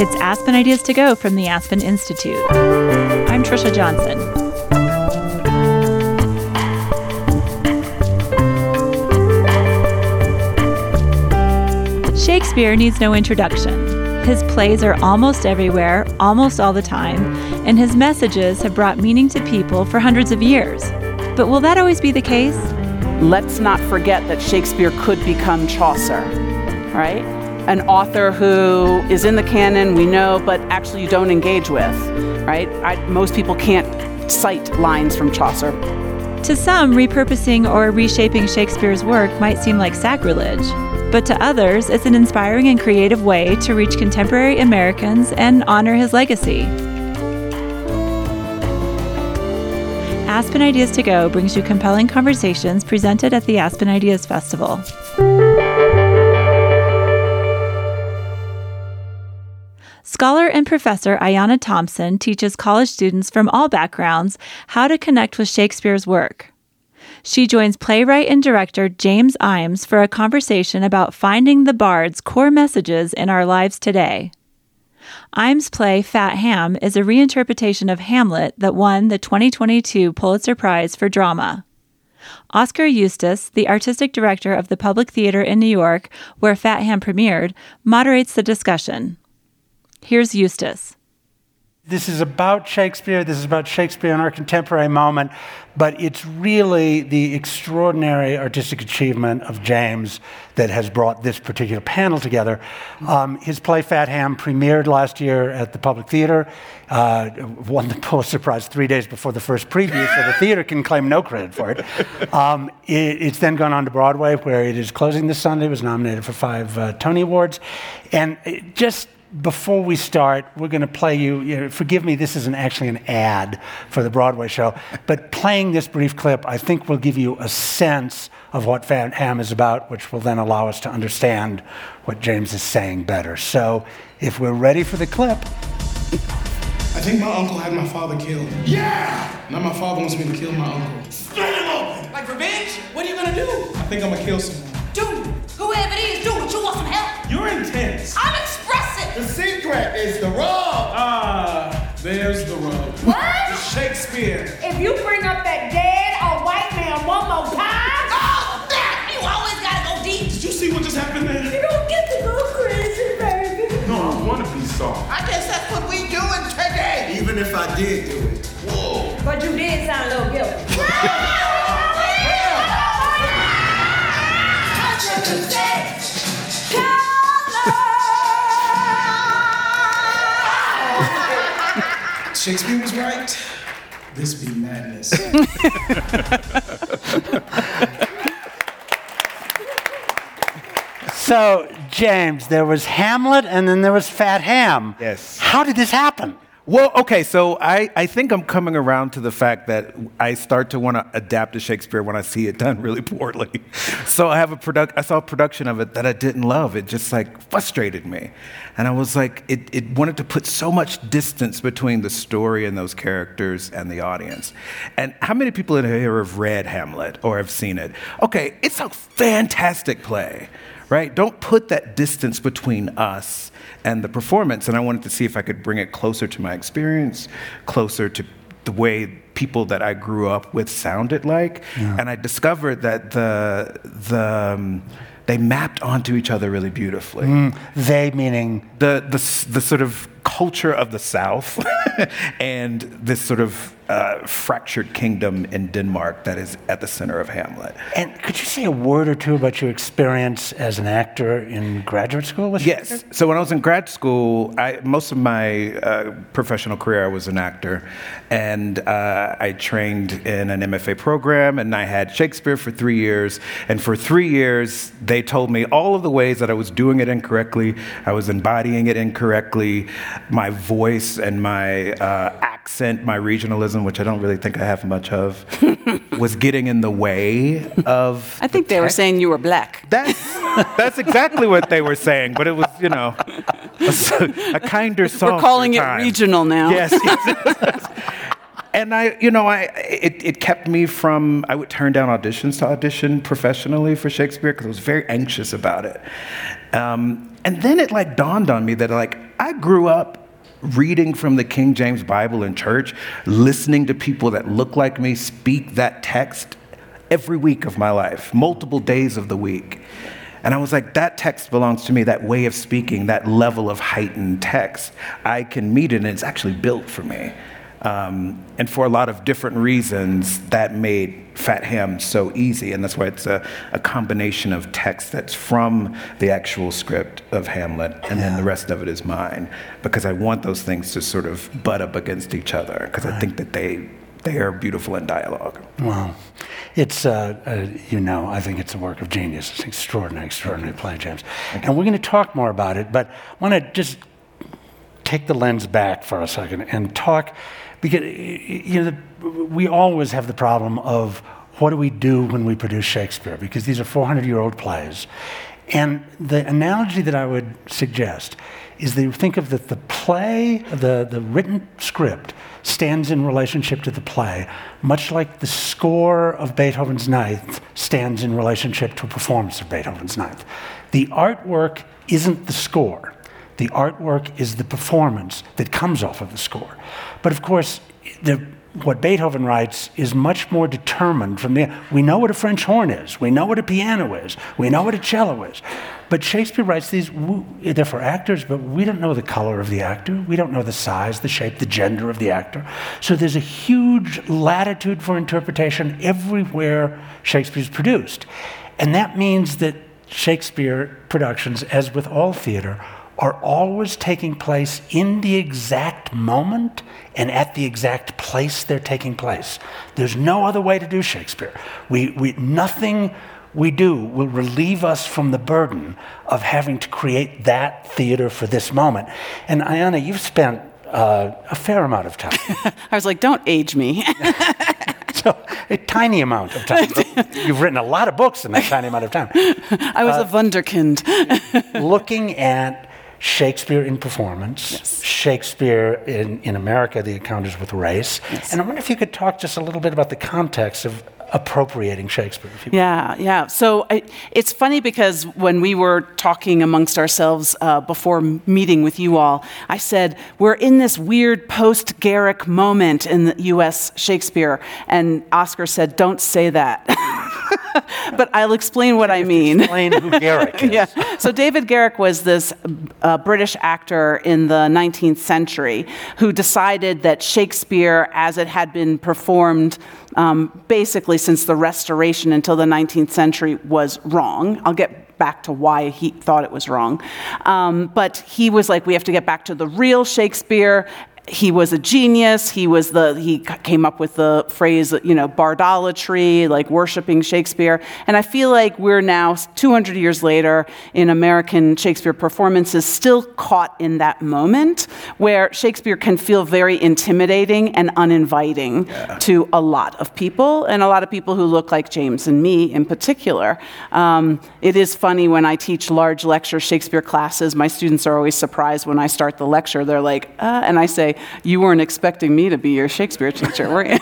It's Aspen Ideas to Go from the Aspen Institute. I'm Trisha Johnson. Shakespeare needs no introduction. His plays are almost everywhere, almost all the time, and his messages have brought meaning to people for hundreds of years. But will that always be the case? Let's not forget that Shakespeare could become Chaucer, right? An author who is in the canon, we know, but actually you don't engage with, right? I, most people can't cite lines from Chaucer. To some, repurposing or reshaping Shakespeare's work might seem like sacrilege. But to others, it's an inspiring and creative way to reach contemporary Americans and honor his legacy. Aspen Ideas to Go brings you compelling conversations presented at the Aspen Ideas Festival. Scholar and professor Ayanna Thompson teaches college students from all backgrounds how to connect with Shakespeare's work. She joins playwright and director James Ijames for a conversation about finding the bard's core messages in our lives today. Ijames' play Fat Ham is a reinterpretation of Hamlet that won the 2022 Pulitzer Prize for Drama. Oskar Eustis, the artistic director of the Public Theater in New York, where Fat Ham premiered, moderates the discussion. Here's Eustis. This is about Shakespeare, this is about Shakespeare in our contemporary moment, but it's really the extraordinary artistic achievement of James that has brought this particular panel together. Um, his play Fat Ham premiered last year at the Public Theater, uh, won the Pulitzer Prize three days before the first preview, so the theater can claim no credit for it. Um, it. It's then gone on to Broadway, where it is closing this Sunday, it was nominated for five uh, Tony Awards, and just before we start, we're going to play you, you know, forgive me, this isn't actually an ad for the Broadway show, but playing this brief clip, I think will give you a sense of what Fat Ham is about, which will then allow us to understand what James is saying better. So if we're ready for the clip. I think my uncle had my father killed. Yeah! Now my father wants me to kill my uncle. Split him open! Like revenge? What are you gonna do? I think I'm gonna kill someone. Dude, whoever it is, do dude, you want some help? You're intense. I'm expressive! The secret is the rub! Ah, there's the rub. What? Shakespeare. If you bring up that dead or white man one more time, Oh, that! You always gotta go deep! Did you see what just happened there? you don't get to go crazy, baby. No, I wanna be soft. I guess that's what we doing today! Even if I did do it. Whoa! But you did sound a little guilty. Shakespeare was right. This be madness. So, James, there was Hamlet and then there was Fat Ham. Yes. How did this happen? Well, okay, so I, I think I'm coming around to the fact that I start to want to adapt to Shakespeare when I see it done really poorly. So I have a product I saw a production of it that I didn't love. It just like frustrated me. And I was like, it, it wanted to put so much distance between the story and those characters and the audience. And how many people in here have read Hamlet or have seen it? Okay, it's a fantastic play right? Don't put that distance between us and the performance. And I wanted to see if I could bring it closer to my experience, closer to the way people that I grew up with sounded like. And I discovered that the, the, um, they mapped onto each other really beautifully. They meaning The, the, the sort of culture of the South and this sort of uh, fractured kingdom in Denmark that is at the center of Hamlet. And could you say a word or two about your experience as an actor in graduate school? With Yes. So when I was in grad school, I, most of my uh, professional career, I was an actor, and uh, I trained in an MFA program, and I had Shakespeare for three years. And for three years, they told me all of the ways that I was doing it incorrectly, I was embodying it incorrectly, my voice and my uh, accent, my regionalism, which I don't really think I have much of, was getting in the way of. I think they were saying you were black. That's that's exactly what they were saying, but it was you know a kinder song. We're calling it regional now. Yes. yes. and I, you know, I it, it kept me from. I would turn down auditions to audition professionally for Shakespeare because I was very anxious about it. Um, and then it like dawned on me that like I grew up reading from the King James Bible in church, listening to people that look like me speak that text every week of my life, multiple days of the week. And I was like, that text belongs to me, that way of speaking, that level of heightened text. I can meet it, and it's actually built for me. Um, and for a lot of different reasons, that made Fat Ham so easy. And that's why it's a, a combination of text that's from the actual script of Hamlet, and then the rest of it is mine. Because I want those things to sort of butt up against each other, because I think that they, they are beautiful in dialogue. Wow. It's, uh, uh, you know, I think it's a work of genius. It's an extraordinary, extraordinary play, James. And we're going to talk more about it, but I want to just take the lens back for a second and talk because you know the, we always have the problem of what do we do when we produce Shakespeare because these are 400 year old plays. And the analogy that I would suggest is that think of that the play, the, the written script, stands in relationship to the play, much like the score of Beethoven's Ninth stands in relationship to a performance of Beethoven's Ninth. The artwork isn't the score. The artwork is the performance that comes off of the score. But of course, the, what Beethoven writes is much more determined from the. We know what a French horn is. We know what a piano is. We know what a cello is. But Shakespeare writes these. They're for actors, but we don't know the color of the actor. We don't know the size, the shape, the gender of the actor. So there's a huge latitude for interpretation everywhere Shakespeare's produced, and that means that Shakespeare productions, as with all theater, are always taking place in the exact moment and at the exact place they're taking place. There's no other way to do Shakespeare. We, we, nothing we do will relieve us from the burden of having to create that theater for this moment. And Ayanna, you've spent uh, a fair amount of time. I was like, don't age me. so, a tiny amount of time. You've written a lot of books in that tiny amount of time. I was uh, a wunderkind. looking at Shakespeare in performance, yes. Shakespeare in, in America, the encounters with race. Yes. And I wonder if you could talk just a little bit about the context of appropriating Shakespeare. Yeah, yeah. So I, it's funny because when we were talking amongst ourselves uh, before meeting with you all, I said, we're in this weird post Garrick moment in the US Shakespeare. And Oskar said, don't say that. but I'll explain what I mean. Explain who Garrick is. yeah. So David Garrick was this uh, British actor in the 19th century who decided that Shakespeare, as it had been performed um, basically since the Restoration until the 19th century, was wrong. I'll get back to why he thought it was wrong. Um, but he was like, we have to get back to the real Shakespeare, he was a genius. He was the he came up with the phrase, you know, bardolatry, like worshiping Shakespeare. And I feel like we're now 200 years later in American Shakespeare performances, still caught in that moment where Shakespeare can feel very intimidating and uninviting yeah. to a lot of people, and a lot of people who look like James and me in particular. Um, it is funny when I teach large lecture Shakespeare classes. My students are always surprised when I start the lecture. They're like, uh, and I say you weren't expecting me to be your Shakespeare teacher, were you?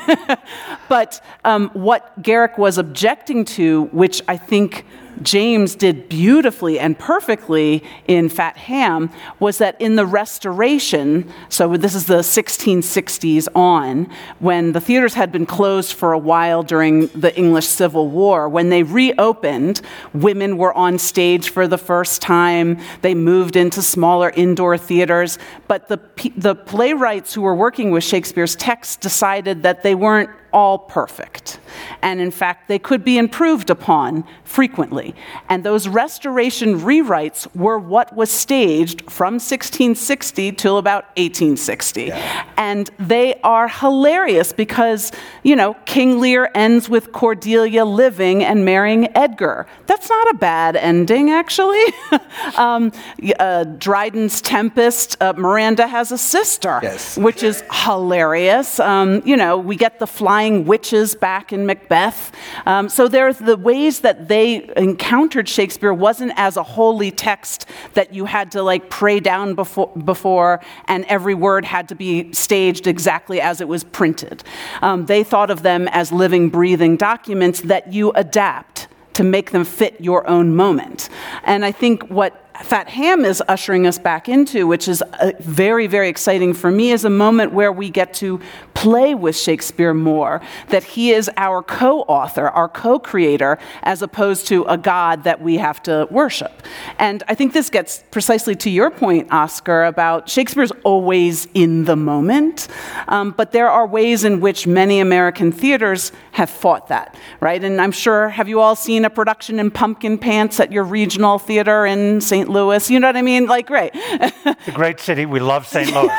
but um, what Garrick was objecting to, which I think James did beautifully and perfectly in Fat Ham was that in the restoration, so this is the 1660s on, when the theaters had been closed for a while during the English Civil War, when they reopened, women were on stage for the first time. They moved into smaller indoor theaters, but the, the playwrights who were working with Shakespeare's text decided that they weren't all perfect. And in fact, they could be improved upon frequently. And those restoration rewrites were what was staged from 1660 till about 1860. Yeah. And they are hilarious because, you know, King Lear ends with Cordelia living and marrying Edgar. That's not a bad ending, actually. um, uh, Dryden's Tempest, uh, Miranda has a sister, yes. which is hilarious. Um, you know, we get the flying flying witches back in Macbeth. Um, so there, the ways that they encountered Shakespeare wasn't as a holy text that you had to like pray down before, before and every word had to be staged exactly as it was printed. Um, they thought of them as living, breathing documents that you adapt to make them fit your own moment. And I think what Fat Ham is ushering us back into, which is very, very exciting for me, is a moment where we get to play with Shakespeare more, that he is our co author, our co creator, as opposed to a God that we have to worship. And I think this gets precisely to your point, Oskar, about Shakespeare's always in the moment, um, but there are ways in which many American theaters have fought that, right? And I'm sure, have you all seen a production in pumpkin pants at your regional theater in St. Louis? You know what I mean? Like, right. It's a great city. We love St. Louis.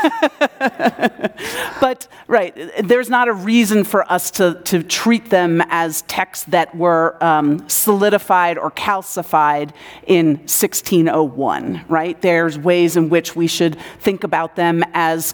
but, right, there's not a reason for us to, to treat them as texts that were um, solidified or calcified in 1601, right? There's ways in which we should think about them as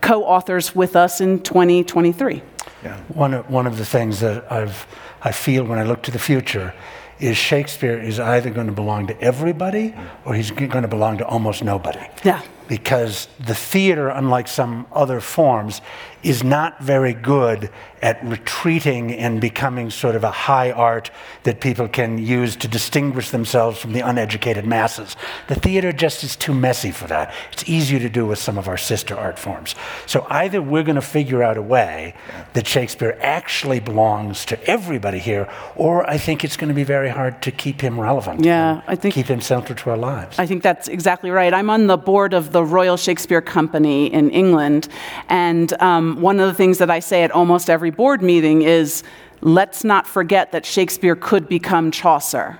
co authors with us in 2023. Yeah. One, of, one of the things that I've, I feel when I look to the future is Shakespeare is either going to belong to everybody or he's going to belong to almost nobody. Yeah. Because the theater, unlike some other forms, is not very good at retreating and becoming sort of a high art that people can use to distinguish themselves from the uneducated masses. The theater just is too messy for that. It's easier to do with some of our sister art forms. So either we're going to figure out a way that Shakespeare actually belongs to everybody here, or I think it's going to be very hard to keep him relevant. Yeah, I think keep him central to our lives. I think that's exactly right. I'm on the board of the Royal Shakespeare Company in England, and um, one of the things that I say at almost every board meeting is let's not forget that Shakespeare could become Chaucer,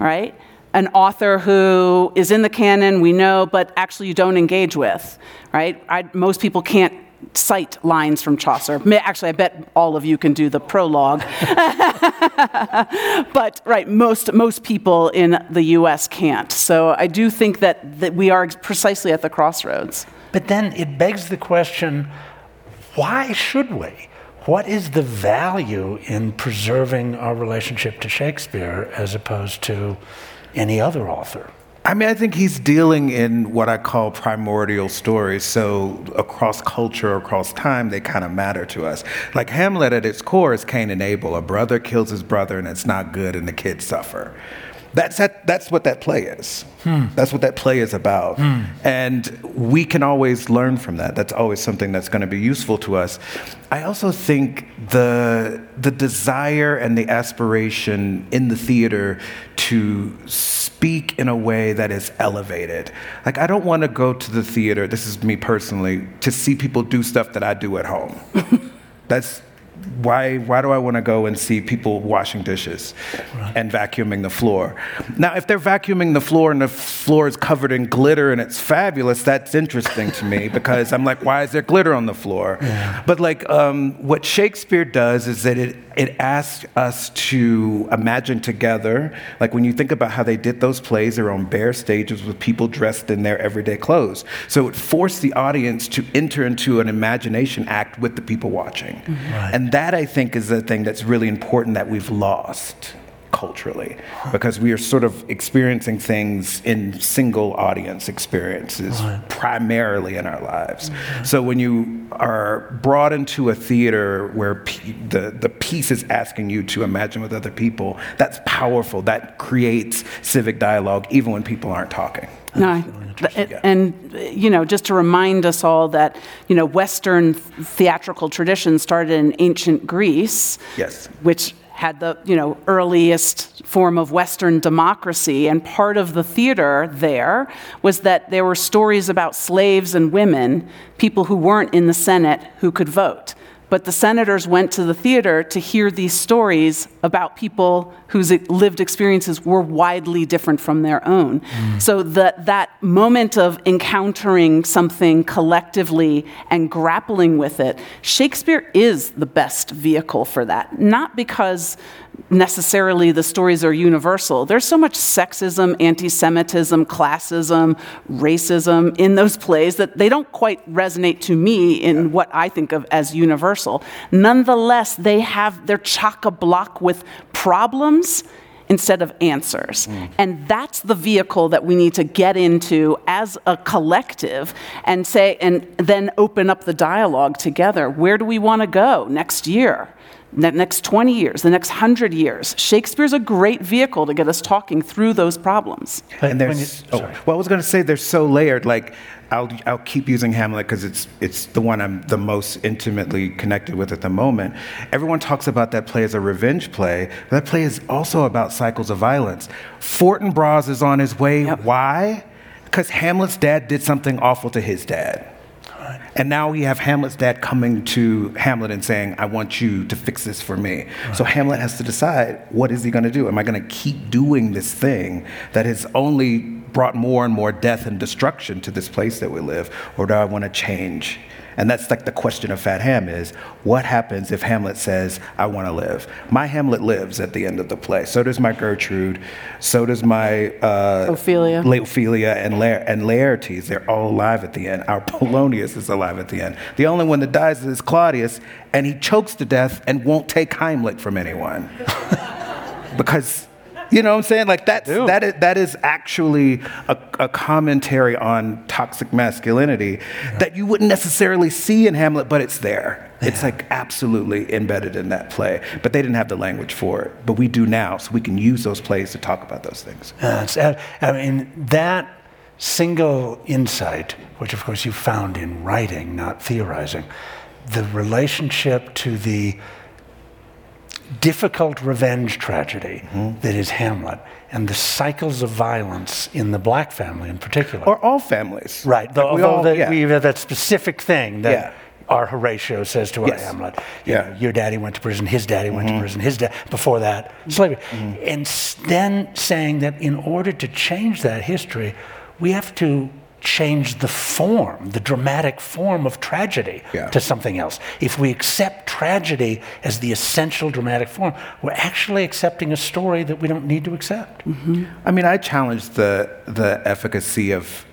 right? An author who is in the canon, we know, but actually you don't engage with, right? I, most people can't cite lines from Chaucer. Actually, I bet all of you can do the prologue. but right, most most people in the U.S. can't. So I do think that, that we are precisely at the crossroads. But then it begs the question why should we? What is the value in preserving our relationship to Shakespeare as opposed to any other author? I mean, I think he's dealing in what I call primordial stories. So across culture, across time, they kind of matter to us. Like Hamlet at its core is Cain and Abel. A brother kills his brother and it's not good and the kids suffer. That's, that, that's what that play is. Hmm. That's what that play is about. Hmm. And we can always learn from that. That's always something that's going to be useful to us. I also think the, the desire and the aspiration in the theater to speak in a way that is elevated. Like, I don't want to go to the theater, this is me personally, to see people do stuff that I do at home. that's why, why do I want to go and see people washing dishes right. and vacuuming the floor? Now, if they're vacuuming the floor and the floor is covered in glitter and it's fabulous, that's interesting to me because I'm like, why is there glitter on the floor? Yeah. But like, um, what Shakespeare does is that it it asks us to imagine together. Like when you think about how they did those plays, they're on bare stages with people dressed in their everyday clothes. So it forced the audience to enter into an imagination act with the people watching. Mm-hmm. Right. And that, I think, is the thing that's really important that we've lost culturally because we are sort of experiencing things in single audience experiences right. primarily in our lives. Mm-hmm. So when you are brought into a theater where p- the, the piece is asking you to imagine with other people, that's powerful. That creates civic dialogue even when people aren't talking. No, and you know, just to remind us all that you know, Western theatrical tradition started in ancient Greece, yes, which had the you know earliest form of Western democracy, and part of the theater there was that there were stories about slaves and women, people who weren't in the Senate who could vote. But the senators went to the theater to hear these stories about people whose lived experiences were widely different from their own. Mm. So that, that moment of encountering something collectively and grappling with it, Shakespeare is the best vehicle for that. Not because necessarily the stories are universal. There's so much sexism, anti Semitism, classism, racism in those plays that they don't quite resonate to me in what I think of as universal. Nonetheless, they have, they're chock a block with problems instead of answers. Mm. And that's the vehicle that we need to get into as a collective and say, and then open up the dialogue together. Where do we want to go next year? The next 20 years, the next 100 years. Shakespeare's a great vehicle to get us talking through those problems. And there's, you- oh, well, I was going to say they're so layered. Like, I'll, I'll keep using Hamlet because it's, it's the one I'm the most intimately connected with at the moment. Everyone talks about that play as a revenge play. But that play is also about cycles of violence. Fortinbras is on his way. Yep. Why? Because Hamlet's dad did something awful to his dad. And now we have Hamlet's dad coming to Hamlet and saying, I want you to fix this for me. So Hamlet has to decide what is he going to do? Am I going to keep doing this thing that has only brought more and more death and destruction to this place that we live? Or do I want to change? And that's like the question of Fat Ham is what happens if Hamlet says, I want to live? My Hamlet lives at the end of the play. So does my Gertrude. So does my uh, Ophelia. La- Ophelia and, La- and Laertes, they're all alive at the end. Our Polonius is alive at the end. The only one that dies is Claudius, and he chokes to death and won't take Heimlich from anyone. because, you know what I'm saying? Like, that's, that, is, that is actually a, a commentary on toxic masculinity that you wouldn't necessarily see in Hamlet, but it's there. It's like absolutely embedded in that play. But they didn't have the language for it. But we do now, so we can use those plays to talk about those things. Uh, uh, I mean, that single insight, which of course you found in writing, not theorizing, the relationship to the difficult revenge tragedy that is Hamlet and the cycles of violence in the black family in particular. Or all families. right, the, Like, we although all- that yeah. we have that specific thing that Yeah. our Horatio says to our Yes. Hamlet. you Yeah. Mm-hmm. know, your daddy went to prison, his daddy went to prison, his dad, before that, slavery. And s- then saying that in order to change that history, we have to change the form, the dramatic form of tragedy Yeah. to something else. If we accept tragedy as the essential dramatic form, we're actually accepting a story that we don't need to accept. Mm-hmm. I mean, I challenge the the efficacy of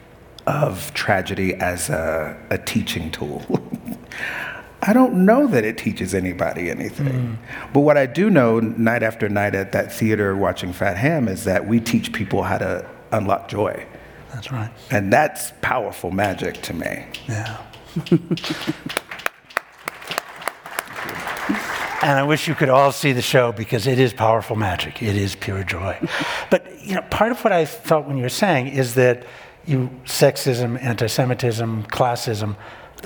of tragedy as a, a teaching tool. I don't know that it teaches anybody anything. Mm. But what I do know night after night at that theater watching Fat Ham is that we teach people how to unlock joy. That's right. And that's powerful magic to me. Yeah. and I wish you could all see the show because it is powerful magic. It is pure joy. But you know, part of what I felt when you were saying is that you sexism, anti-Semitism, classism,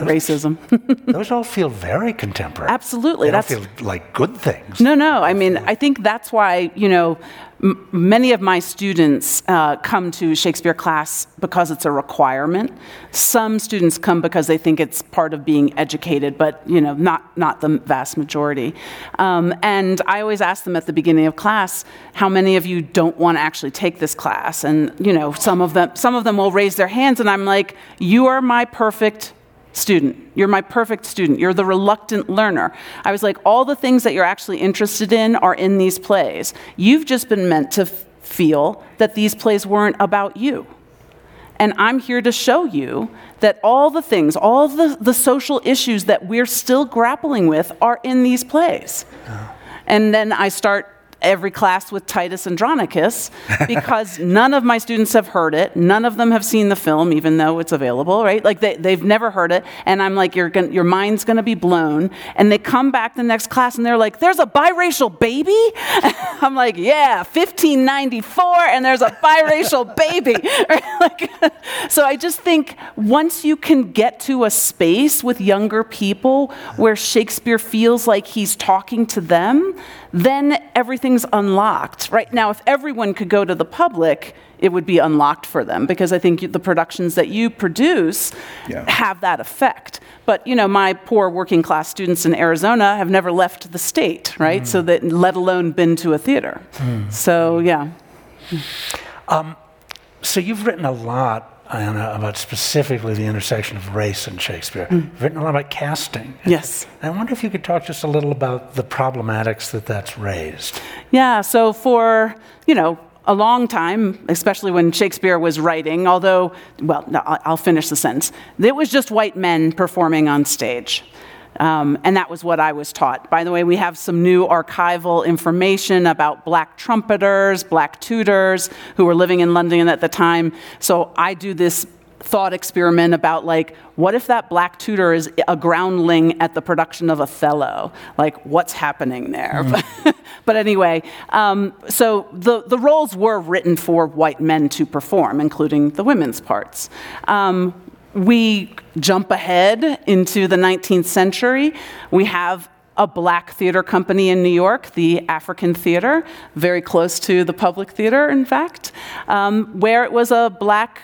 Racism. those all feel very contemporary. Absolutely, They don't that's- feel like good things. No, no. I mean, I think that's why, you know, m- many of my students uh, come to Shakespeare class because it's a requirement. Some students come because they think it's part of being educated, but, you know, not, not the vast majority. Um, and I always ask them at the beginning of class, how many of you don't want to actually take this class? And, you know, some of them, some of them will raise their hands, and I'm like, you are my perfect student. You're my perfect student. You're the reluctant learner. I was like, all the things that you're actually interested in are in these plays. You've just been meant to f- feel that these plays weren't about you. And I'm here to show you that all the things, all the, the social issues that we're still grappling with are in these plays. And then I start every class with Titus Andronicus because none of my students have heard it. None of them have seen the film, even though it's available, right? Like they, they've never heard it. And I'm like, You're gonna, your mind's going to be blown. And they come back the next class and they're like, There's a biracial baby? I'm like, Yeah, 1594, and there's a biracial baby. like, so I just think once you can get to a space with younger people where Shakespeare feels like he's talking to them, then everything's unlocked. Right now, if everyone could go to the public, it would be unlocked for them because I think the productions that you produce Yeah. have that effect. But you know, my poor working class students in Arizona have never left the state, right? Mm. So that let alone been to a theater. Hmm. So yeah. Um, so you've written a lot, Anna, about specifically the intersection of race and Shakespeare. Hmm. You've written a lot about casting. Yes. I wonder if you could talk just a little about the problematics that that's raised. Yeah, so for, you know, a long time, especially when Shakespeare was writing, although, well, no, I'll finish the sentence. It was just white men performing on stage. Um, and that was what I was taught. By the way, we have some new archival information about black trumpeters, black tutors who were living in London at the time. So I do this thought experiment about like what if that black tutor is a groundling at the production of othello like what's happening there but anyway um, so the, the roles were written for white men to perform including the women's parts um, we jump ahead into the 19th century we have a black theater company in New York, the African Theater, very close to the Public Theater, in fact, um, where it was a black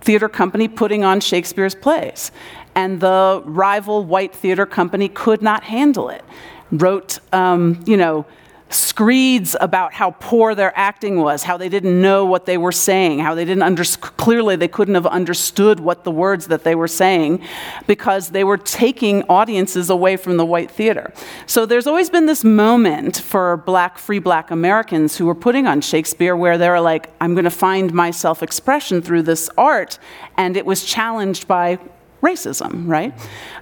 theater company putting on Shakespeare's plays. And the rival white theater company could not handle it. Wrote, um, you know, screeds about how poor their acting was, how they didn't know what they were saying, how they didn't under, clearly they couldn't have understood what the words that they were saying because they were taking audiences away from the white theater. So there's always been this moment for black free black Americans who were putting on Shakespeare where they were like I'm going to find my self-expression through this art and it was challenged by racism, right?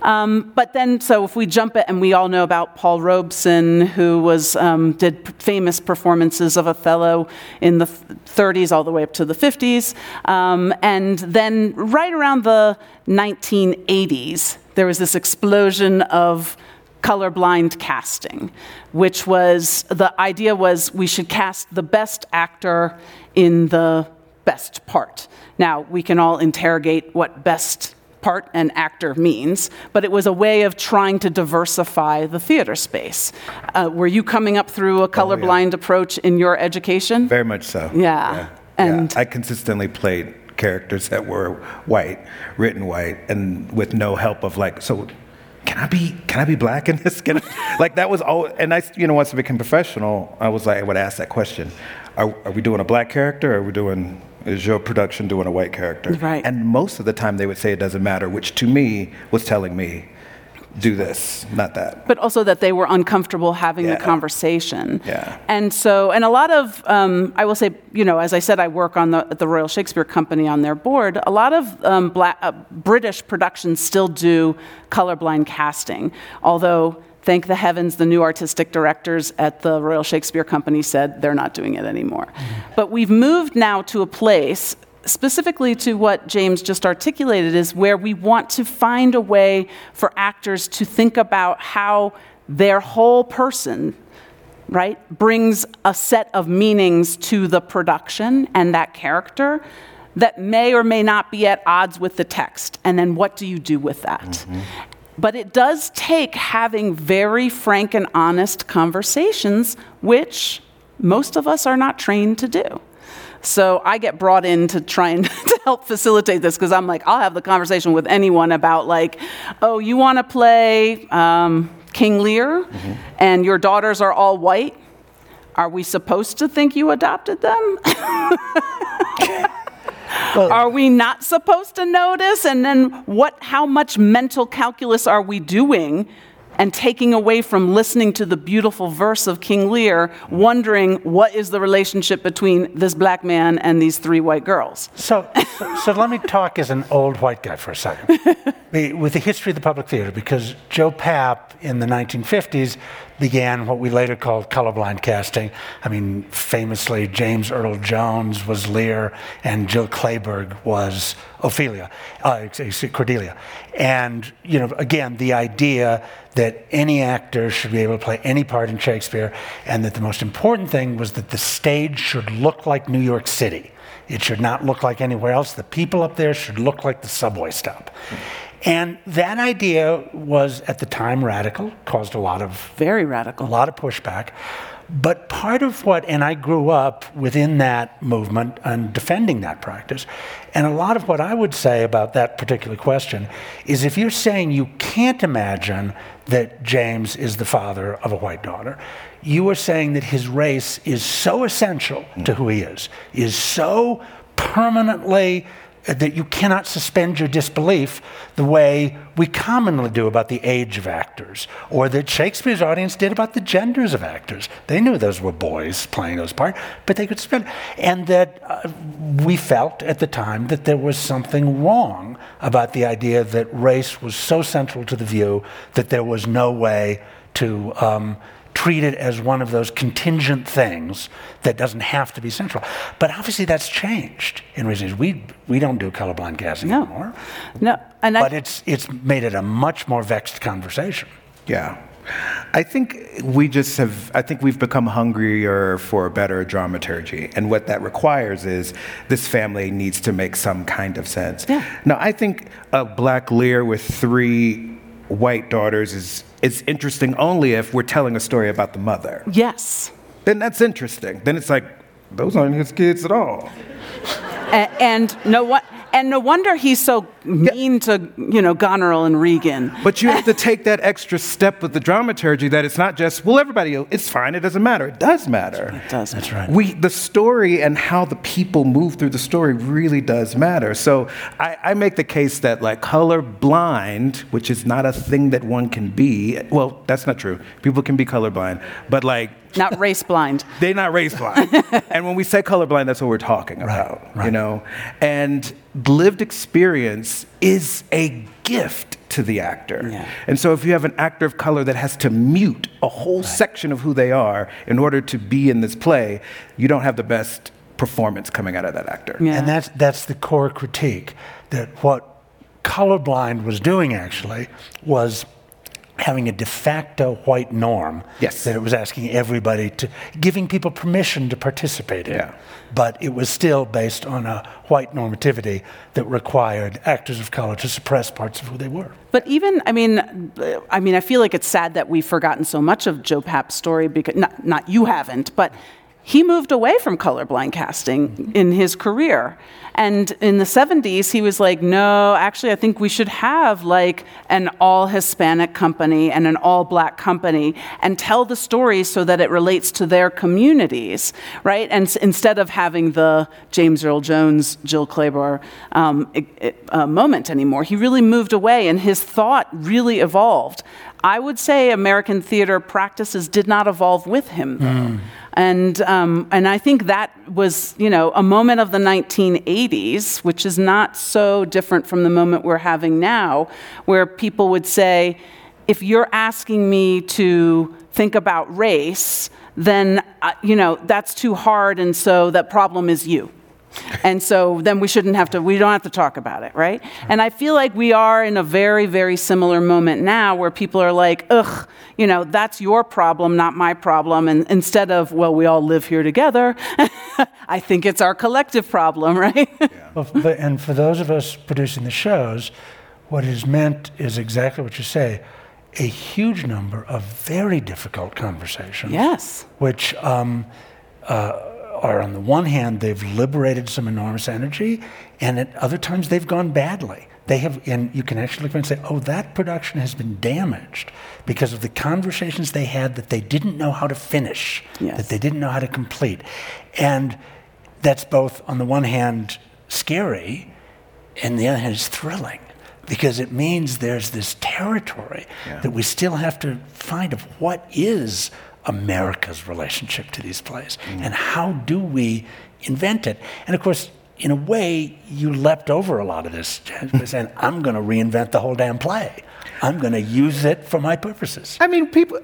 Um, but then, so if we jump it, and we all know about Paul Robeson, who was um, did famous performances of Othello in the 30s all the way up to the 50s, um, and then right around the 1980s, there was this explosion of colorblind casting, which was the idea was we should cast the best actor in the best part. Now, we can all interrogate what best part and actor means, but it was a way of trying to diversify the theater space. Uh, were you coming up through a colorblind approach in your education? Very much so. Yeah. And- I consistently played characters that were white, written white, and with no help of like, so can I be can I be black in this? Can I, like that was all. And I, you know, once I became professional, I was like, I would ask that question: Are, are we doing a black character? Or are we doing is your production doing a white character? Right. And most of the time, they would say it doesn't matter, which to me was telling me, do this, not that. but also that they were uncomfortable having the conversation. Yeah. And so, and a lot of, um, I will say, you know, as I said, I work on the, the Royal Shakespeare Company on their board. A lot of um, black, uh, British productions still do colorblind casting, although. Thank the heavens, the new artistic directors at the Royal Shakespeare Company said they're not doing it anymore. But we've moved now to a place specifically to what James just articulated, is where we want to find a way for actors to think about how their whole person, right, brings a set of meanings to the production and that character that may or may not be at odds with the text. And then what do you do with that? Mm-hmm. But it does take having very frank and honest conversations, which most of us are not trained to do. So I get brought in to try and to help facilitate this because I'm like, I'll have the conversation with anyone about like, oh, you want to play um, King Lear, and your daughters are all white. Are we supposed to think you adopted them? are we not supposed to notice? And then what how much mental calculus are we doing and taking away from listening to the beautiful verse of King Lear, wondering what is the relationship between this black man and these three white girls? So, so, so let me talk as an old white guy for a second. With the history of the public theater, because Joe Papp in the 1950s began what we later called colorblind casting. I mean, famously, James Earl Jones was Lear and Jill Clayburgh was Ophelia, uh, Cordelia. And, you know, again, the idea that any actor should be able to play any part in Shakespeare, and that the most important thing was that the stage should look like New York City. It should not look like anywhere else. The people up there should look like the subway stop. And that idea was at the time radical, caused a lot of Very radical, a lot of pushback. But part of what, and I grew up within that movement and defending that practice, and a lot of what I would say about that particular question is if you're saying you can't imagine that James is the father of a white daughter, you are saying that his race is so essential to who he is, is so permanently that you cannot suspend your disbelief the way we commonly do about the age of actors, or that Shakespeare's audience did about the genders of actors. They knew those were boys playing those parts, but they could spend. And that uh, we felt at the time that there was something wrong about the idea that race was so central to the view that there was no way to um, treat it as one of those contingent things that doesn't have to be central. But obviously, that's changed in recent years. We, we don't do colorblind casting No. anymore. No, and I, But it's, it's made it a much more vexed conversation. Yeah. I think we just have, I think we've become hungrier for better dramaturgy. And what that requires is this family needs to make some kind of sense. Yeah. Now, I think a black Lear with three white daughters is, is interesting only if we're telling a story about the mother. yes. Then that's interesting. Then it's like, those aren't his kids at all. A- and no what and no wonder he's so mean to you know Goneril and Regan. But you have to take that extra step with the dramaturgy that it's not just, well, everybody, it's fine, it doesn't matter. It does matter. It does. That's right. We, the story and how the people move through the story really does matter. So I, I make the case that like color blind, which is not a thing that one can be. Well, that's not true. People can be colorblind, but like Not race blind. they're not race blind. and when we say colorblind, that's what we're talking about, you right. know? And lived experience is a gift to the actor. Yeah. And so if you have an actor of color that has to mute a whole section of who they are in order to be in this play, you don't have the best performance coming out of that actor. Yeah. And that's, that's the core critique that what colorblind was doing actually was having a de facto white norm Yes. that it was asking everybody to giving people permission to participate in Yeah. but it was still based on a white normativity that required actors of color to suppress parts of who they were But even, I mean, I mean, I feel like it's sad that we've forgotten so much of Joe Papp's story because not, not you haven't, but he moved away from colorblind casting in his career. And in the 70s, he was like, no, actually, I think we should have like an all Hispanic company and an all black company and tell the story so that it relates to their communities, right? And s- instead of having the James Earl Jones, Jill Clayburgh um, uh, moment anymore, he really moved away and his thought really evolved. I would say American theater practices did not evolve with him, though. And, um, and I think that was, you know, a moment of the 1980s, which is not so different from the moment we're having now, where people would say, if you're asking me to think about race, then, uh, you know, that's too hard, and so that problem is you. And so then we shouldn't have to, we don't have to talk about it, right? And I feel like we are in a very, very similar moment now where people are like, ugh, you know, that's your problem, not my problem. And instead of, well, we all live here together, I think it's our collective problem, right? Well, but, and for those of us producing the shows, what is meant is exactly what you say a huge number of very difficult conversations. yes. Which um, uh, are, on the one hand, they've liberated some enormous energy, and at other times they've gone badly. They have, and you can actually look and say, oh, that production has been damaged because of the conversations they had that they didn't know how to finish, Yes. that they didn't know how to complete. And that's both, on the one hand, scary, and the other hand, is thrilling because it means there's this territory that we still have to find of what is America's relationship to these plays and how do we invent it. And of course, in a way, you leapt over a lot of this saying, I'm going to reinvent the whole damn play. I'm going to use it for my purposes. I mean, people,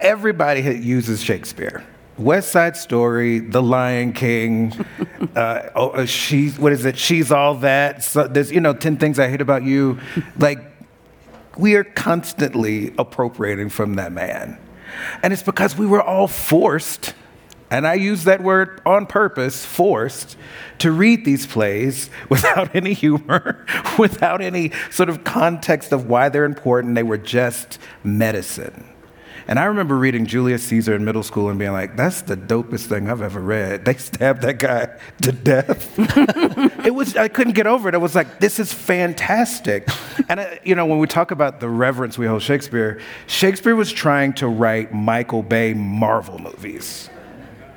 everybody uses Shakespeare. West Side Story, The Lion King, uh, oh, uh, she's what is it? She's all that. So there's you know ten things I hate about you. Like we are constantly appropriating from that man, and it's because we were all forced, and I use that word on purpose, forced to read these plays without any humor, without any sort of context of why they're important. They were just medicine. And I remember reading Julius Caesar in middle school and being like, that's the dopest thing I've ever read. They stabbed that guy to death. it was, I couldn't get over it. I was like, this is fantastic. And, uh, you know, when we talk about the reverence we hold Shakespeare, Shakespeare was trying to write Michael Bay Marvel movies.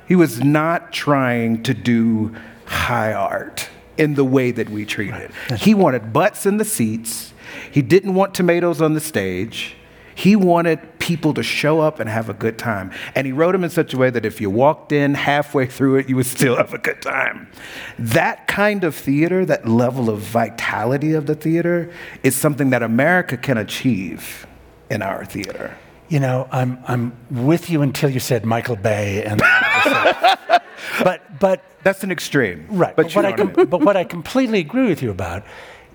He was not trying to do high art in the way that we treat it. He wanted butts in the seats. He didn't want tomatoes on the stage. He wanted people to show up and have a good time. And he wrote them in such a way that if you walked in halfway through it, you would still have a good time. That kind of theater, that level of vitality of the theater, is something that America can achieve in our theater. you know, I'm, I'm with you until you said Michael Bay. And but, but That's an extreme. Right. But, But, you what I what I com- but what I completely agree with you about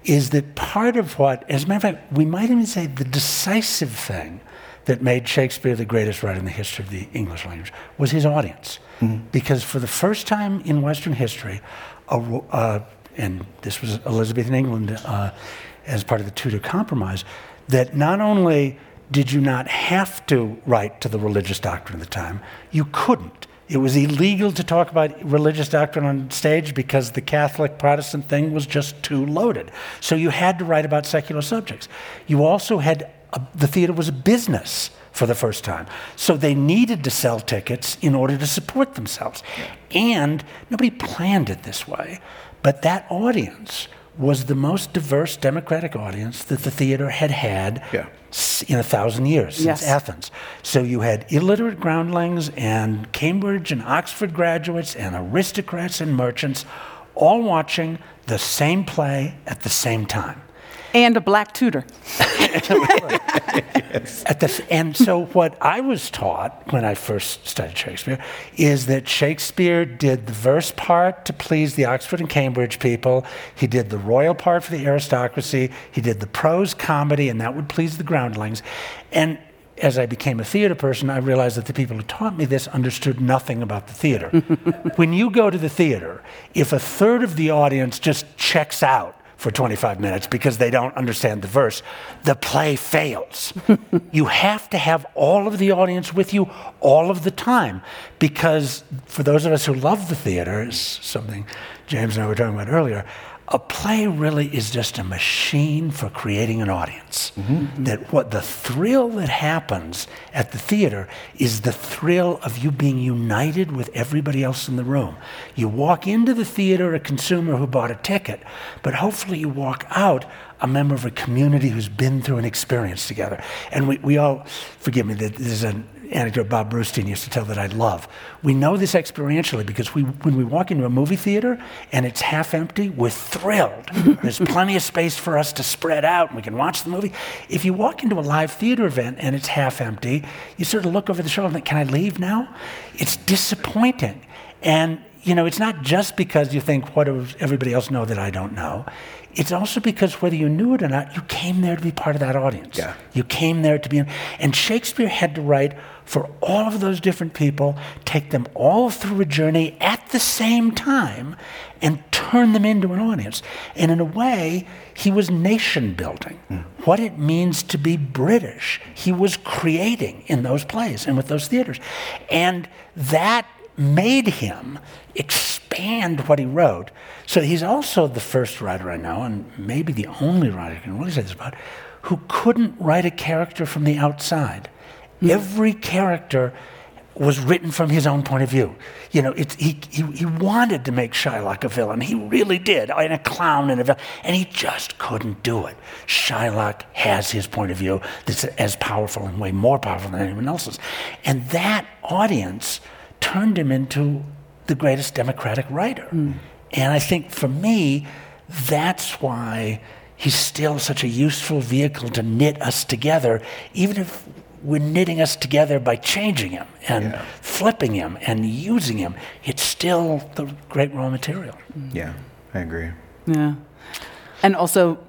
is that part of what, as a matter of fact, we might even say the decisive thing that made Shakespeare the greatest writer in the history of the English language was his audience. Because for the first time in Western history, a, uh, and this was Elizabethan England uh, as part of the Tudor Compromise, that not only did you not have to write to the religious doctrine of the time, you couldn't. It was illegal to talk about religious doctrine on stage because the Catholic Protestant thing was just too loaded. So you had to write about secular subjects. You also had, a, the theater was a business for the first time. So they needed to sell tickets in order to support themselves. And nobody planned it this way, but that audience was the most diverse democratic audience that the theater had had Yeah. In a thousand years since Yes. Athens. So you had illiterate groundlings and Cambridge and Oxford graduates and aristocrats and merchants all watching the same play at the same time. And a black tutor. At the, and so, what I was taught when I first studied Shakespeare is that Shakespeare did the verse part to please the Oxford and Cambridge people. He did the royal part for the aristocracy. He did the prose comedy, and that would please the groundlings. And as I became a theater person, I realized that the people who taught me this understood nothing about the theater. when you go to the theater, if a third of the audience just checks out, for 25 minutes because they don't understand the verse, the play fails. you have to have all of the audience with you all of the time because for those of us who love the theater, is something James and I were talking about earlier, a play really is just a machine for creating an audience. Mm-hmm. That what the thrill that happens at the theater is the thrill of you being united with everybody else in the room. You walk into the theater a consumer who bought a ticket, but hopefully you walk out a member of a community who's been through an experience together. And we, we all, forgive me, that this is an anecdote Bob Brustein used to tell that I love. We know this experientially because we, when we walk into a movie theater and it's half empty, we're thrilled. There's plenty of space for us to spread out and we can watch the movie. If you walk into a live theater event and it's half empty, you sort of look over the shoulder and think, can I leave now? It's disappointing. And you know, it's not just because you think, what does everybody else know that I don't know? It's also because whether you knew it or not, you came there to be part of that audience. Yeah. You came there to be, and Shakespeare had to write for all of those different people, take them all through a journey at the same time, and turn them into an audience. And in a way, he was nation building. Hmm. What it means to be British, he was creating in those plays and with those theaters. And that made him expand what he wrote. So he's also the first writer I know, and maybe the only writer I can really say this about, who couldn't write a character from the outside. Hmm. Every character was written from his own point of view. You know, it's, he, he, he wanted to make Shylock a villain. He really did, and a clown and a villain, and he just couldn't do it. Shylock has his point of view that's as powerful and way more powerful than anyone else's. And that audience turned him into the greatest democratic writer. Hmm. And I think for me, that's why he's still such a useful vehicle to knit us together, even if we're knitting us together by changing him and flipping him and using him. It's still the great raw material. Mm. Yeah, I agree. Yeah. And also,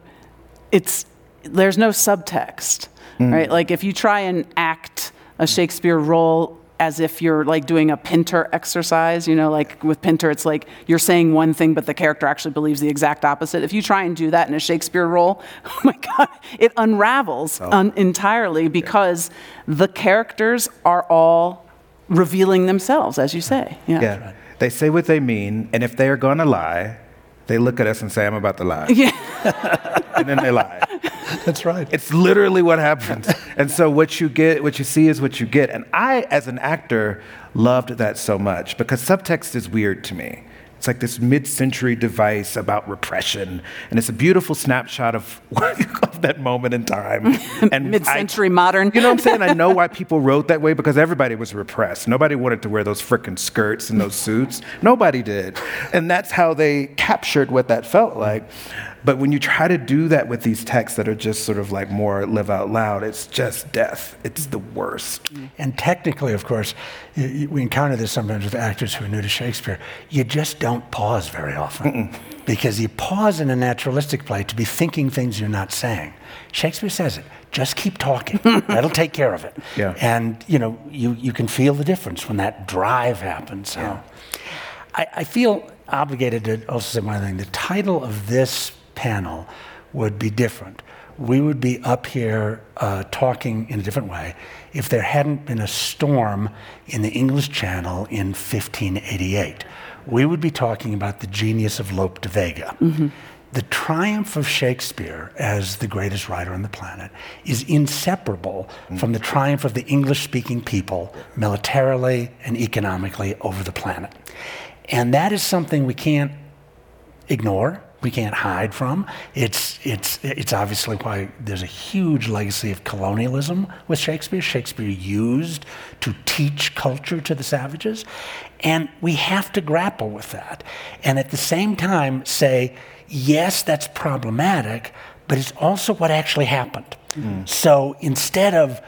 it's there's no subtext, mm. right? Like if you try and act a Shakespeare role as if you're like doing a Pinter exercise, you know, like with Pinter, it's like you're saying one thing, but the character actually believes the exact opposite. If you try and do that in a Shakespeare role, oh my God, it unravels oh. un- entirely because the characters are all revealing themselves, as you say. Yeah. Yeah. They say what they mean, and if they are going to lie, they look at us and say, I'm about to lie. Yeah. and then they lie. That's right. It's literally what happens. and so what you get, what you see is what you get. And I, as an actor, loved that so much because subtext is weird to me. It's like this mid-century device about repression, and it's a beautiful snapshot of, of that moment in time. And Mid-century modern. You know what I'm saying? I know why people wrote that way because everybody was repressed. Nobody wanted to wear those frickin' skirts and those suits. Nobody did, and that's how they captured what that felt like. But when you try to do that with these texts that are just sort of like more live out loud, it's just death. It's the worst. And technically, of course, we encounter this sometimes with actors who are new to Shakespeare. You just don't pause very often because you pause in a naturalistic play to be thinking things you're not saying. Shakespeare says it. Just keep talking. That'll take care of it. Yeah. And you know, you, you can feel the difference when that drive happens. So I, I feel obligated to also say one thing. The title of this panel would be different. We would be up here uh, talking in a different way if there hadn't been a storm in the English Channel in 1588. We would be talking about the genius of Lope de Vega. The triumph of Shakespeare as the greatest writer on the planet is inseparable from the triumph of the English speaking people militarily and economically over the planet. And that is something we can't ignore, we can't hide from. It's, it's, it's obviously why there's a huge legacy of colonialism with Shakespeare. Shakespeare used to teach culture to the savages. And we have to grapple with that. And at the same time, say, yes, that's problematic, but it's also what actually happened. Hmm. So instead of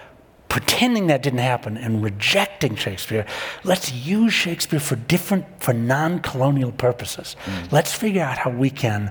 pretending that didn't happen and rejecting Shakespeare, let's use Shakespeare for different, for non colonial purposes. Let's figure out how we can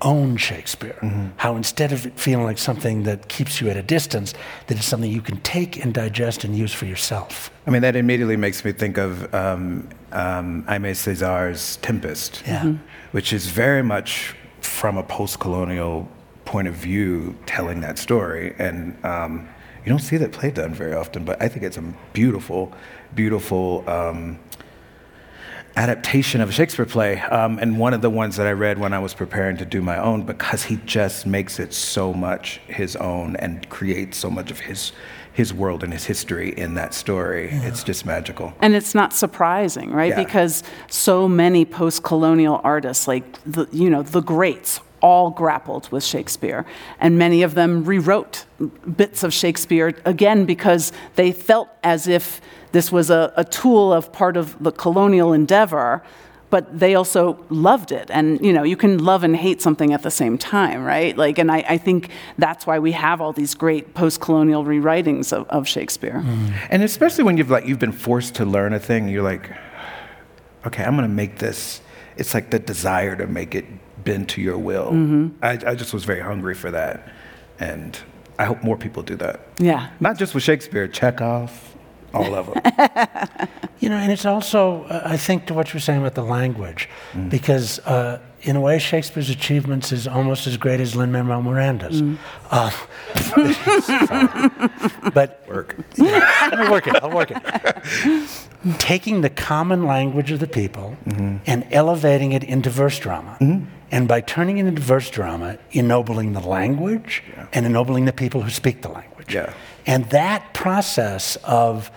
own Shakespeare. How instead of it feeling like something that keeps you at a distance, that it's something you can take and digest and use for yourself. I mean, that immediately makes me think of um, um, Aimé Césaire's Tempest, Yeah. which is very much from a post-colonial point of view telling that story. And um, you don't see that play done very often, but I think it's a beautiful, beautiful um, adaptation of a Shakespeare play. Um, and one of the ones that I read when I was preparing to do my own, because he just makes it so much his own and creates so much of his his world and his history in that story. It's just magical. And it's not surprising, right? Yeah. Because so many post-colonial artists, like the, you know, the greats, all grappled with Shakespeare, and many of them rewrote bits of Shakespeare again because they felt as if this was a, a tool of part of the colonial endeavor. But they also loved it, and you know you can love and hate something at the same time, right? Like, and I, I think that's why we have all these great post-colonial rewritings of, of Shakespeare. Mm. And especially when you've like you've been forced to learn a thing, you're like, okay, I'm gonna make this. It's like the desire to make it bend to your will. I, I just was very hungry for that, and I hope more people do that. Yeah. Not just with Shakespeare, Chekhov, all of them. You know, and it's also, uh, I think, to what you're saying about the language, because uh, in a way, Shakespeare's achievements is almost as great as Lin Manuel Miranda's. Uh, but Work. let me work it. I'll work it. Taking the common language of the people and elevating it into verse drama. And by turning it into verse drama, ennobling the language and ennobling the people who speak the language. Yeah. And that process of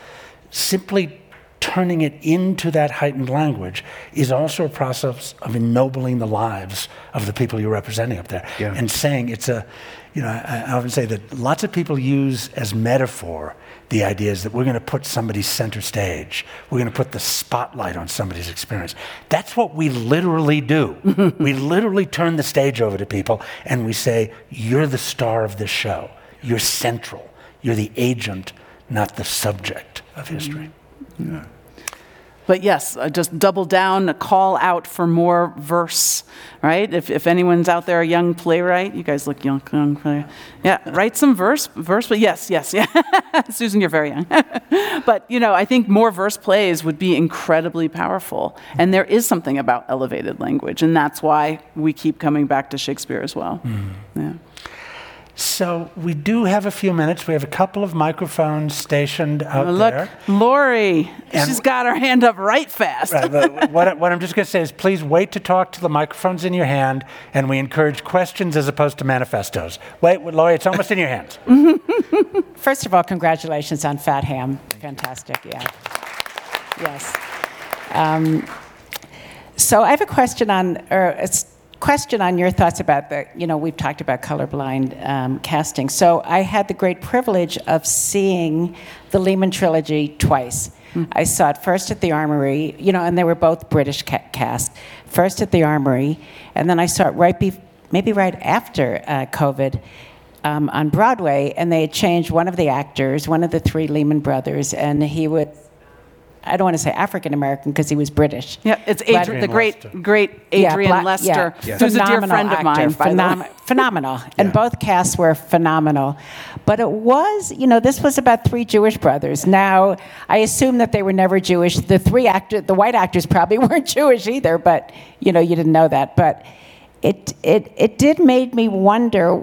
simply turning it into that heightened language is also a process of ennobling the lives of the people you're representing up there. Yeah. And saying it's a, you know, I, I often say that lots of people use as metaphor the ideas that we're going to put somebody center stage. We're going to put the spotlight on somebody's experience. That's what we literally do. we literally turn the stage over to people and we say, You're the star of this show. You're central. You're the agent, not the subject of history. Mm-hmm. But yes, uh, just double down, a call out for more verse, right? If, if anyone's out there, a young playwright, you guys look young, young playwright. Yeah, write some verse, verse. But yes, yes, yeah. Susan, you're very young. but you know, I think more verse plays would be incredibly powerful. And there is something about elevated language, and that's why we keep coming back to Shakespeare as well. Yeah. So we do have a few minutes. We have a couple of microphones stationed out look, there. Laurie, And- she's got her hand up right fast. Right, what, I- what I'm just going to say is please wait to talk to the microphone's in your hand, and we encourage questions as opposed to manifestos. Wait, Laurie, it's almost in your hands. First of all, congratulations on Fat Ham. Fantastic, yeah. Yes. Um, So I have a question on, or a s- question on your thoughts about the, you know, we've talked about colorblind um, casting. So I had the great privilege of seeing the Lehman trilogy twice. I saw it first at the Armory, you know, and they were both British ca- cast. First at the Armory, and then I saw it right, be- maybe right after uh, COVID. Um, on Broadway, and they had changed one of the actors, one of the three Lehman brothers, and he was I don't want to say African American because he was British. Yeah, it's But- Adrian, the great, great Adrian Bla- Lester, yeah. who's a dear Phenomenal friend of mine. phenom- way. phenomenal. And both casts were phenomenal. But it was, you know, this was about three Jewish brothers. Now, I assume that they were never Jewish. The three actors, the white actors probably weren't Jewish either, but, you know, you didn't know that. But it, it, it did make me wonder,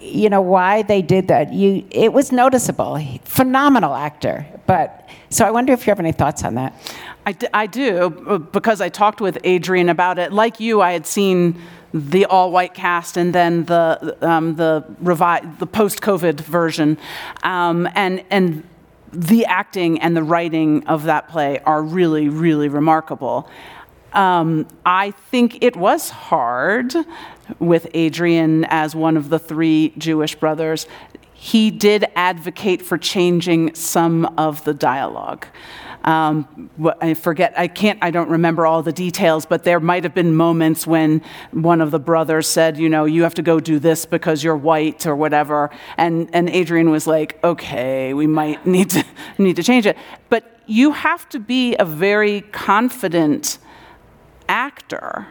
you know, why they did that. You, it was noticeable. Phenomenal actor. But, so I wonder if you have any thoughts on that. I, d- I do uh, because I talked with Adrian about it. Like you, I had seen the all-white cast and then the um, the revi- the post-COVID version, um, and and the acting and the writing of that play are really really remarkable. Um, I think it was hard with Adrian as one of the three Jewish brothers. He did advocate for changing some of the dialogue. Um, I forget, I can't, I don't remember all the details, but there might have been moments when one of the brothers said, you know, you have to go do this because you're white or whatever. And, and Adrian was like, okay, we might need to, need to change it. But you have to be a very confident actor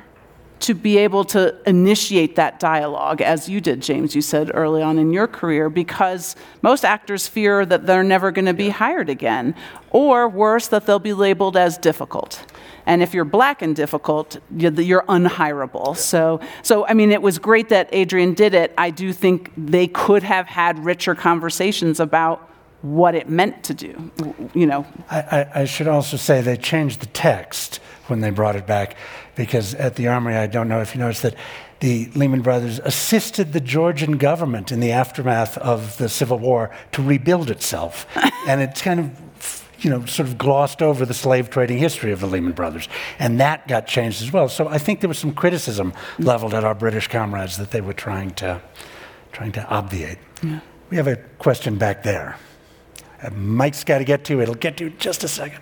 to be able to initiate that dialogue, as you did, James, you said early on in your career, because most actors fear that they're never going to be hired again, or worse, that they'll be labeled as difficult. And if you're black and difficult, you're unhirable. So, so I mean, it was great that Adrian did it. I do think they could have had richer conversations about what it meant to do. You know, I, I, I should also say they changed the text when they brought it back because at the Armory, I don't know if you noticed that the Lehman Brothers assisted the Georgian government in the aftermath of the Civil War to rebuild itself. and it's kind of, you know, sort of glossed over the slave trading history of the Lehman Brothers. And that got changed as well. So I think there was some criticism leveled at our British comrades that they were trying to, trying to obviate. We have a question back there. Uh, Mike's got to get to. It'll get to in just a second.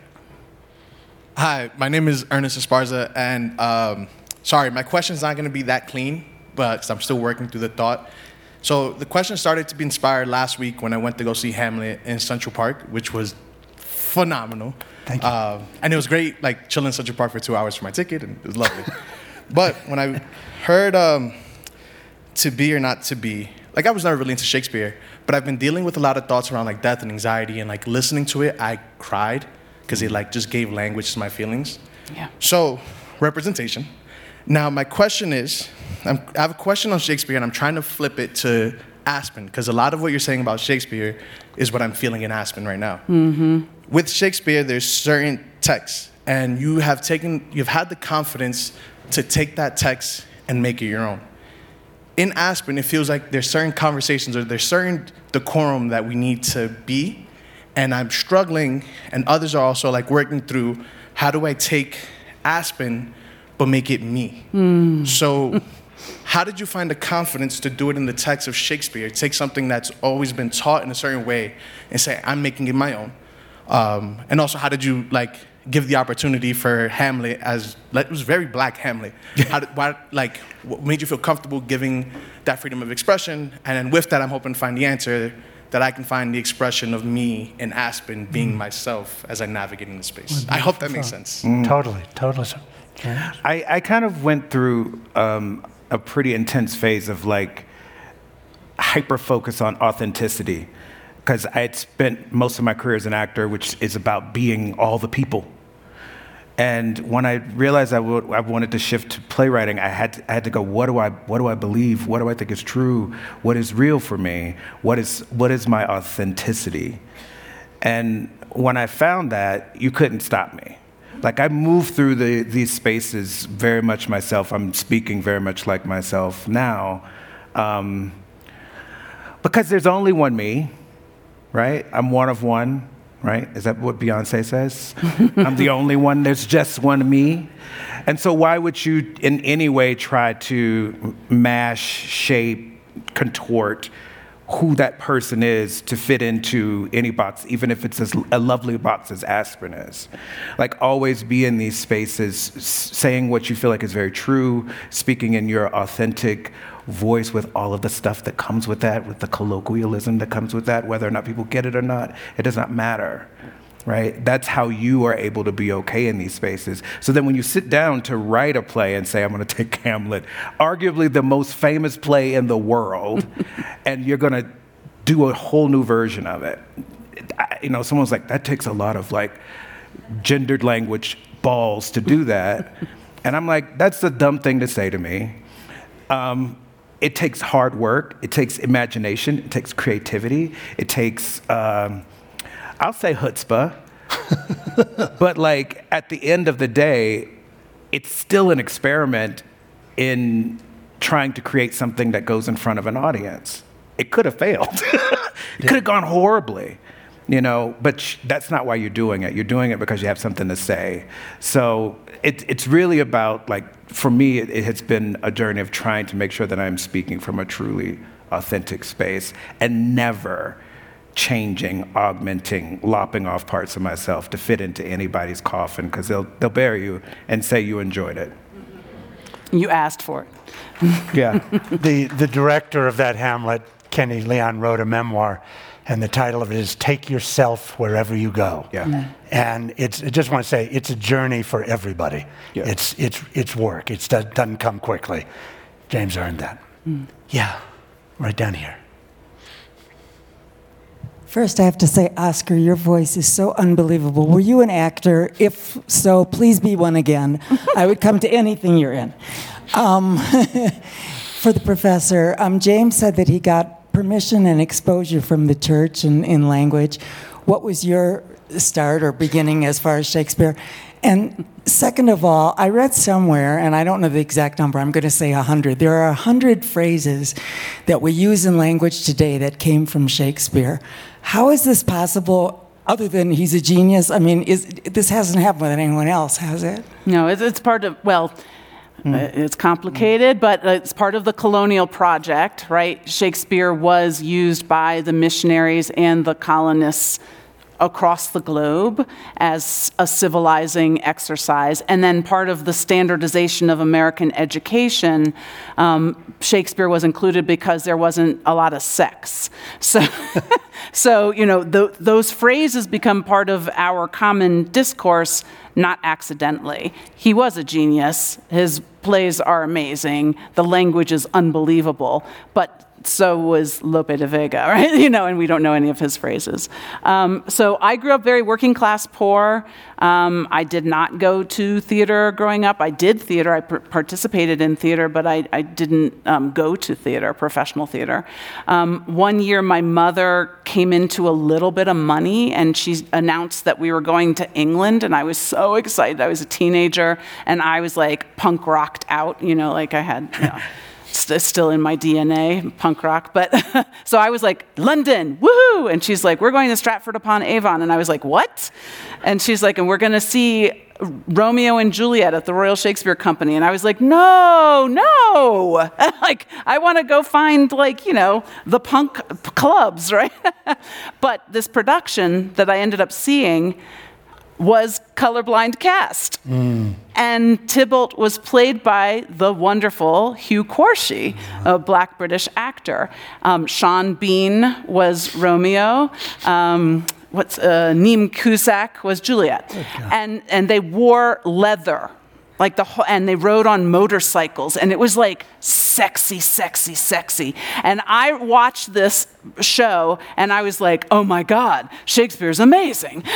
Hi, my name is Ernest Esparza, and um, sorry, my question's not going to be that clean, but I'm still working through the thought. So the question started to be inspired last week when I went to go see Hamlet in Central Park, which was phenomenal. Thank you. Um, and it was great, like chilling in Central Park for two hours for my ticket, and it was lovely. but when I heard um, "To Be or Not to Be," like I was never really into Shakespeare, but I've been dealing with a lot of thoughts around like death and anxiety, and like listening to it, I cried because it like just gave language to my feelings. Yeah. So, representation. Now, my question is I'm, I have a question on Shakespeare, and I'm trying to flip it to Aspen, because a lot of what you're saying about Shakespeare is what I'm feeling in Aspen right now. Mm-hmm. With Shakespeare, there's certain texts, and you have taken, you've had the confidence to take that text and make it your own. In Aspen, it feels like there's certain conversations or there's certain decorum that we need to be, and I'm struggling, and others are also like working through how do I take Aspen but make it me. So, how did you find the confidence to do it in the text of Shakespeare? Take something that's always been taught in a certain way and say, I'm making it my own. Um, and also, how did you like give the opportunity for Hamlet as like, it was very black Hamlet? How did, why, like, what made you feel comfortable giving that freedom of expression? And then with that, I'm hoping to find the answer that I can find the expression of me in Aspen being myself as I navigate in the space. I hope that makes sense. Totally, totally. So, James? I, I kind of went through um, a pretty intense phase of like hyper focus on authenticity because I had spent most of my career as an actor, which is about being all the people. And when I realized I, wanted to shift to playwriting, I had, to, I had to go, what do, I, what do I believe? What do I think is true? What is real for me? What is, what is my authenticity? And when I found that, you couldn't stop me. Like I move through the, these spaces very much myself. I'm speaking very much like myself now. Um, because there's only one me, right? I'm one of one, right? Is that what Beyonce says? I'm the only one, there's just one me. And so, why would you in any way try to mash, shape, contort who that person is to fit into any box, even if it's as a lovely box as Aspen is. Like, always be in these spaces, saying what you feel like is very true, speaking in your authentic voice with all of the stuff that comes with that, with the colloquialism that comes with that, whether or not people get it or not, it does not matter right? That's how you are able to be okay in these spaces. So then when you sit down to write a play and say, I'm going to take Hamlet, arguably the most famous play in the world, and you're going to do a whole new version of it. You know, someone's like, that takes a lot of like gendered language balls to do that. and I'm like, that's a dumb thing to say to me. Um, it takes hard work, it takes imagination, it takes creativity, it takes. Um, I'll say chutzpah, but like at the end of the day, it's still an experiment in trying to create something that goes in front of an audience. It could have failed. it could have gone horribly, you know, but sh- that's not why you're doing it. You're doing it because you have something to say. So it, it's really about, like, for me, it, it has been a journey of trying to make sure that I'm speaking from a truly authentic space and never changing, augmenting, lopping off parts of myself to fit into anybody's coffin because they'll, they'll bury you and say you enjoyed it. You asked for it. yeah. the, the director of that Hamlet, Kenny Leon, wrote a memoir, and the title of it is Take Yourself Wherever You Go. Yeah. Mm. And it's, I just want to say, it's a journey for everybody. Yeah. It's, it's, it's work, it doesn't come quickly. James earned that. Mm. Yeah, right down here. First, I have to say, Oskar, your voice is so unbelievable. Were you an actor? If so, please be one again. I would come to anything you're in. Um, for the professor, um, James said that he got permission and exposure from the church and in language. What was your start or beginning as far as Shakespeare? And second of all, I read somewhere, and I don't know the exact number, I'm going to say 100. There are 100 phrases that we use in language today that came from Shakespeare. How is this possible? Other than he's a genius, I mean, is, this hasn't happened with anyone else, has it? No, it's, it's part of, well, mm. it's complicated, mm. but it's part of the colonial project, right? Shakespeare was used by the missionaries and the colonists across the globe as a civilizing exercise. And then part of the standardization of American education, um, Shakespeare was included because there wasn't a lot of sex. So, so you know, th- those phrases become part of our common discourse, not accidentally. He was a genius. His plays are amazing. The language is unbelievable. But so was Lope de Vega, right? You know, and we don't know any of his phrases. Um, so I grew up very working class poor. Um, I did not go to theater growing up. I did theater. I pr- participated in theater, but I, I didn't um, go to theater, professional theater. Um, one year, my mother came into a little bit of money, and she announced that we were going to England, and I was so excited. I was a teenager, and I was like punk rocked out, you know, like I had. You know, st- still in my DNA, punk rock. But so I was like, London, woohoo! And she's like, we're going to Stratford upon Avon. And I was like, what? And she's like, and we're going to see Romeo and Juliet at the Royal Shakespeare Company. And I was like, no, no. like, I want to go find, like, you know, the punk clubs, right? but this production that I ended up seeing was colorblind cast. Mm. And Tybalt was played by the wonderful Hugh Quarshie, a black British actor. Um, Sean Bean was Romeo. Um, what's uh, Niamh Cusack was Juliet. And, and they wore leather like the and they rode on motorcycles and it was like sexy sexy sexy. And i watched this show and i was like oh my god shakespeare's amazing.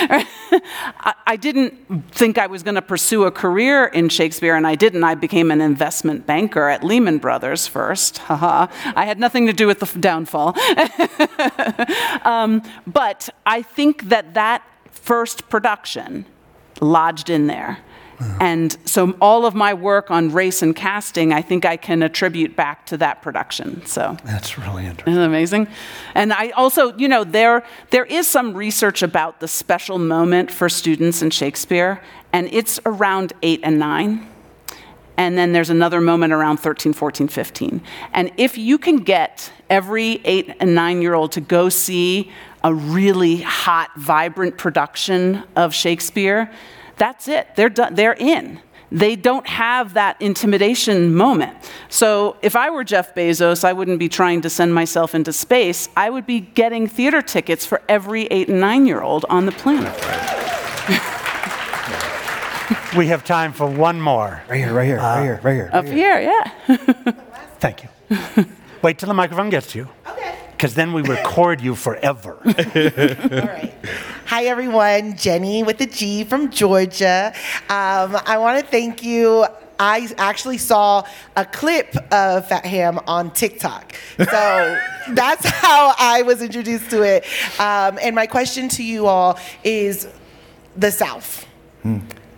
I, didn't think i was going to pursue a career in shakespeare and i didn't. I became an investment banker at lehman brothers first. Haha. I had nothing to do with the downfall. Um, but i think that that first production lodged in there And so all of my work on race and casting, I think I can attribute back to that production. So That's really interesting. isn't that amazing? And I also, you know, there there is some research about the special moment for students in Shakespeare, and it's around eight and nine. And then there's another moment around 13, 14, 15. And if you can get every eight and nine year old to go see a really hot, vibrant production of Shakespeare, that's it. They're, done, they're in. They don't have that intimidation moment. So if I were Jeff Bezos, I wouldn't be trying to send myself into space. I would be getting theater tickets for every eight and nine year old on the planet. We have time for one more. Right here, right here, right uh, here, right here. Up here, yeah. Thank you. Wait till the microphone gets to you. Okay. Because then we record you forever. All right. Hi, everyone. Jenny with the G from Georgia. Um, I want to thank you. I actually saw a clip of Fat Ham on TikTok. So that's how I was introduced to it. Um, and my question to you all is the South.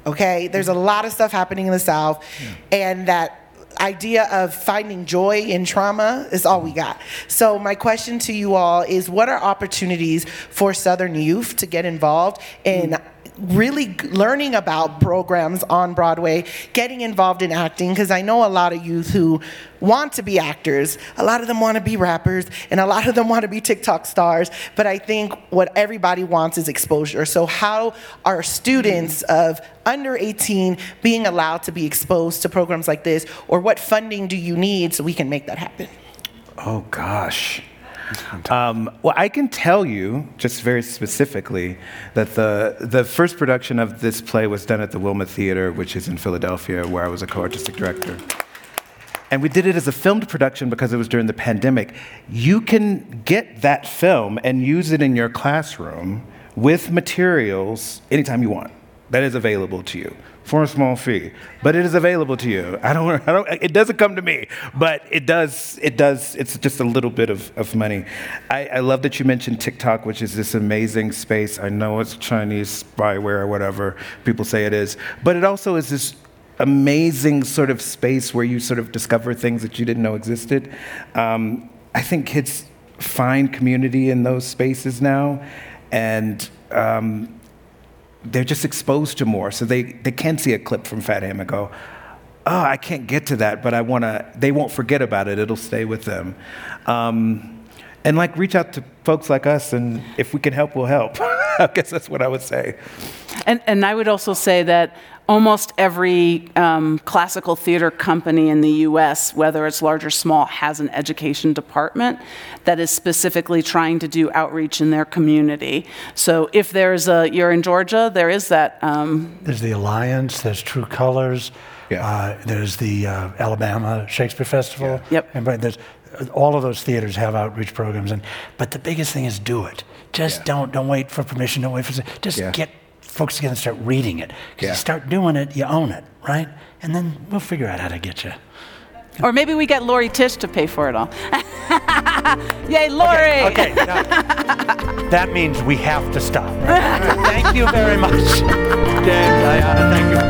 Okay? There's a lot of stuff happening in the South, and that idea of finding joy in trauma is all we got. So, my question to you all is what are opportunities for Southern youth to get involved in? Really learning about programs on Broadway, getting involved in acting, because I know a lot of youth who want to be actors. A lot of them want to be rappers, and a lot of them want to be TikTok stars. But I think what everybody wants is exposure. So, how are students of under 18 being allowed to be exposed to programs like this, or what funding do you need so we can make that happen? Oh gosh. Um, well, I can tell you, just very specifically, that the the first production of this play was done at the Wilma Theater, which is in Philadelphia, where I was a co-artistic director. And we did it as a filmed production because it was during the pandemic. You can get that film and use it in your classroom with materials anytime you want. That is available to you for a small fee, but it is available to you. I don't, I don't, it doesn't come to me, but it does, it does, it's just a little bit of, of money. I, I love that you mentioned TikTok, which is this amazing space. I know it's Chinese spyware or whatever people say it is, but it also is this amazing sort of space where you sort of discover things that you didn't know existed. Um, I think kids find community in those spaces now, and um, they're just exposed to more. So they, they can see a clip from Fat Ham and go, oh, I can't get to that, but I want to, they won't forget about it. It'll stay with them. Um, and like reach out to folks like us, and if we can help, we'll help. I guess that's what I would say. And, and I would also say that almost every um, classical theater company in the US, whether it's large or small, has an education department that is specifically trying to do outreach in their community. So if there's a, you're in Georgia, there is that. Um, There's the Alliance, there's True Colors, uh, there's the uh, Alabama Shakespeare Festival. Yep. And but there's, all of those theaters have outreach programs, and but the biggest thing is do it. Just don't don't wait for permission. Don't wait for just Yeah. get folks together and start reading it. Because Yeah. you start doing it, you own it, right? And then we'll figure out how to get you. or maybe we get Laurie Tisch to pay for it all. Yay, Laurie! Okay. now, that means we have to stop. Right? thank you very much, James, Ayanna. Thank you.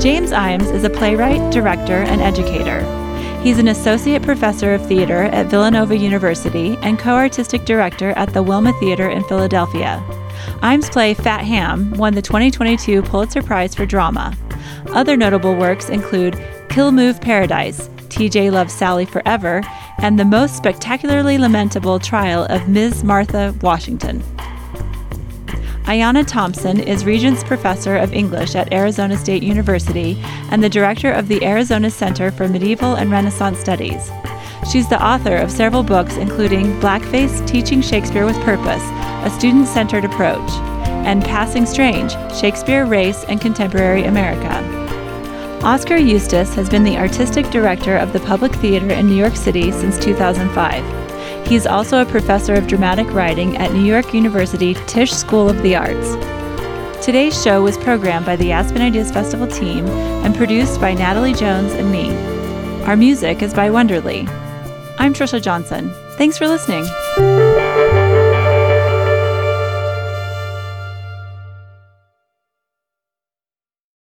James Ijames is a playwright, director, and educator. He's an associate professor of theater at Villanova University and co artistic director at the Wilma Theater in Philadelphia. Ijames' play Fat Ham won the 2022 Pulitzer Prize for Drama. Other notable works include Kill Move Paradise, TJ Loves Sally Forever, and the most spectacularly lamentable trial of Ms. Martha Washington. Ayanna Thompson is Regents Professor of English at Arizona State University and the Director of the Arizona Center for Medieval and Renaissance Studies. She's the author of several books, including Blackface Teaching Shakespeare with Purpose, a student centered approach, and Passing Strange Shakespeare, Race, and Contemporary America. Oskar Eustis has been the artistic director of the Public Theater in New York City since 2005. He is also a professor of dramatic writing at New York University Tisch School of the Arts. Today's show was programmed by the Aspen Ideas Festival team and produced by Natalie Jones and me. Our music is by Wonderly. I'm Trisha Johnson. Thanks for listening.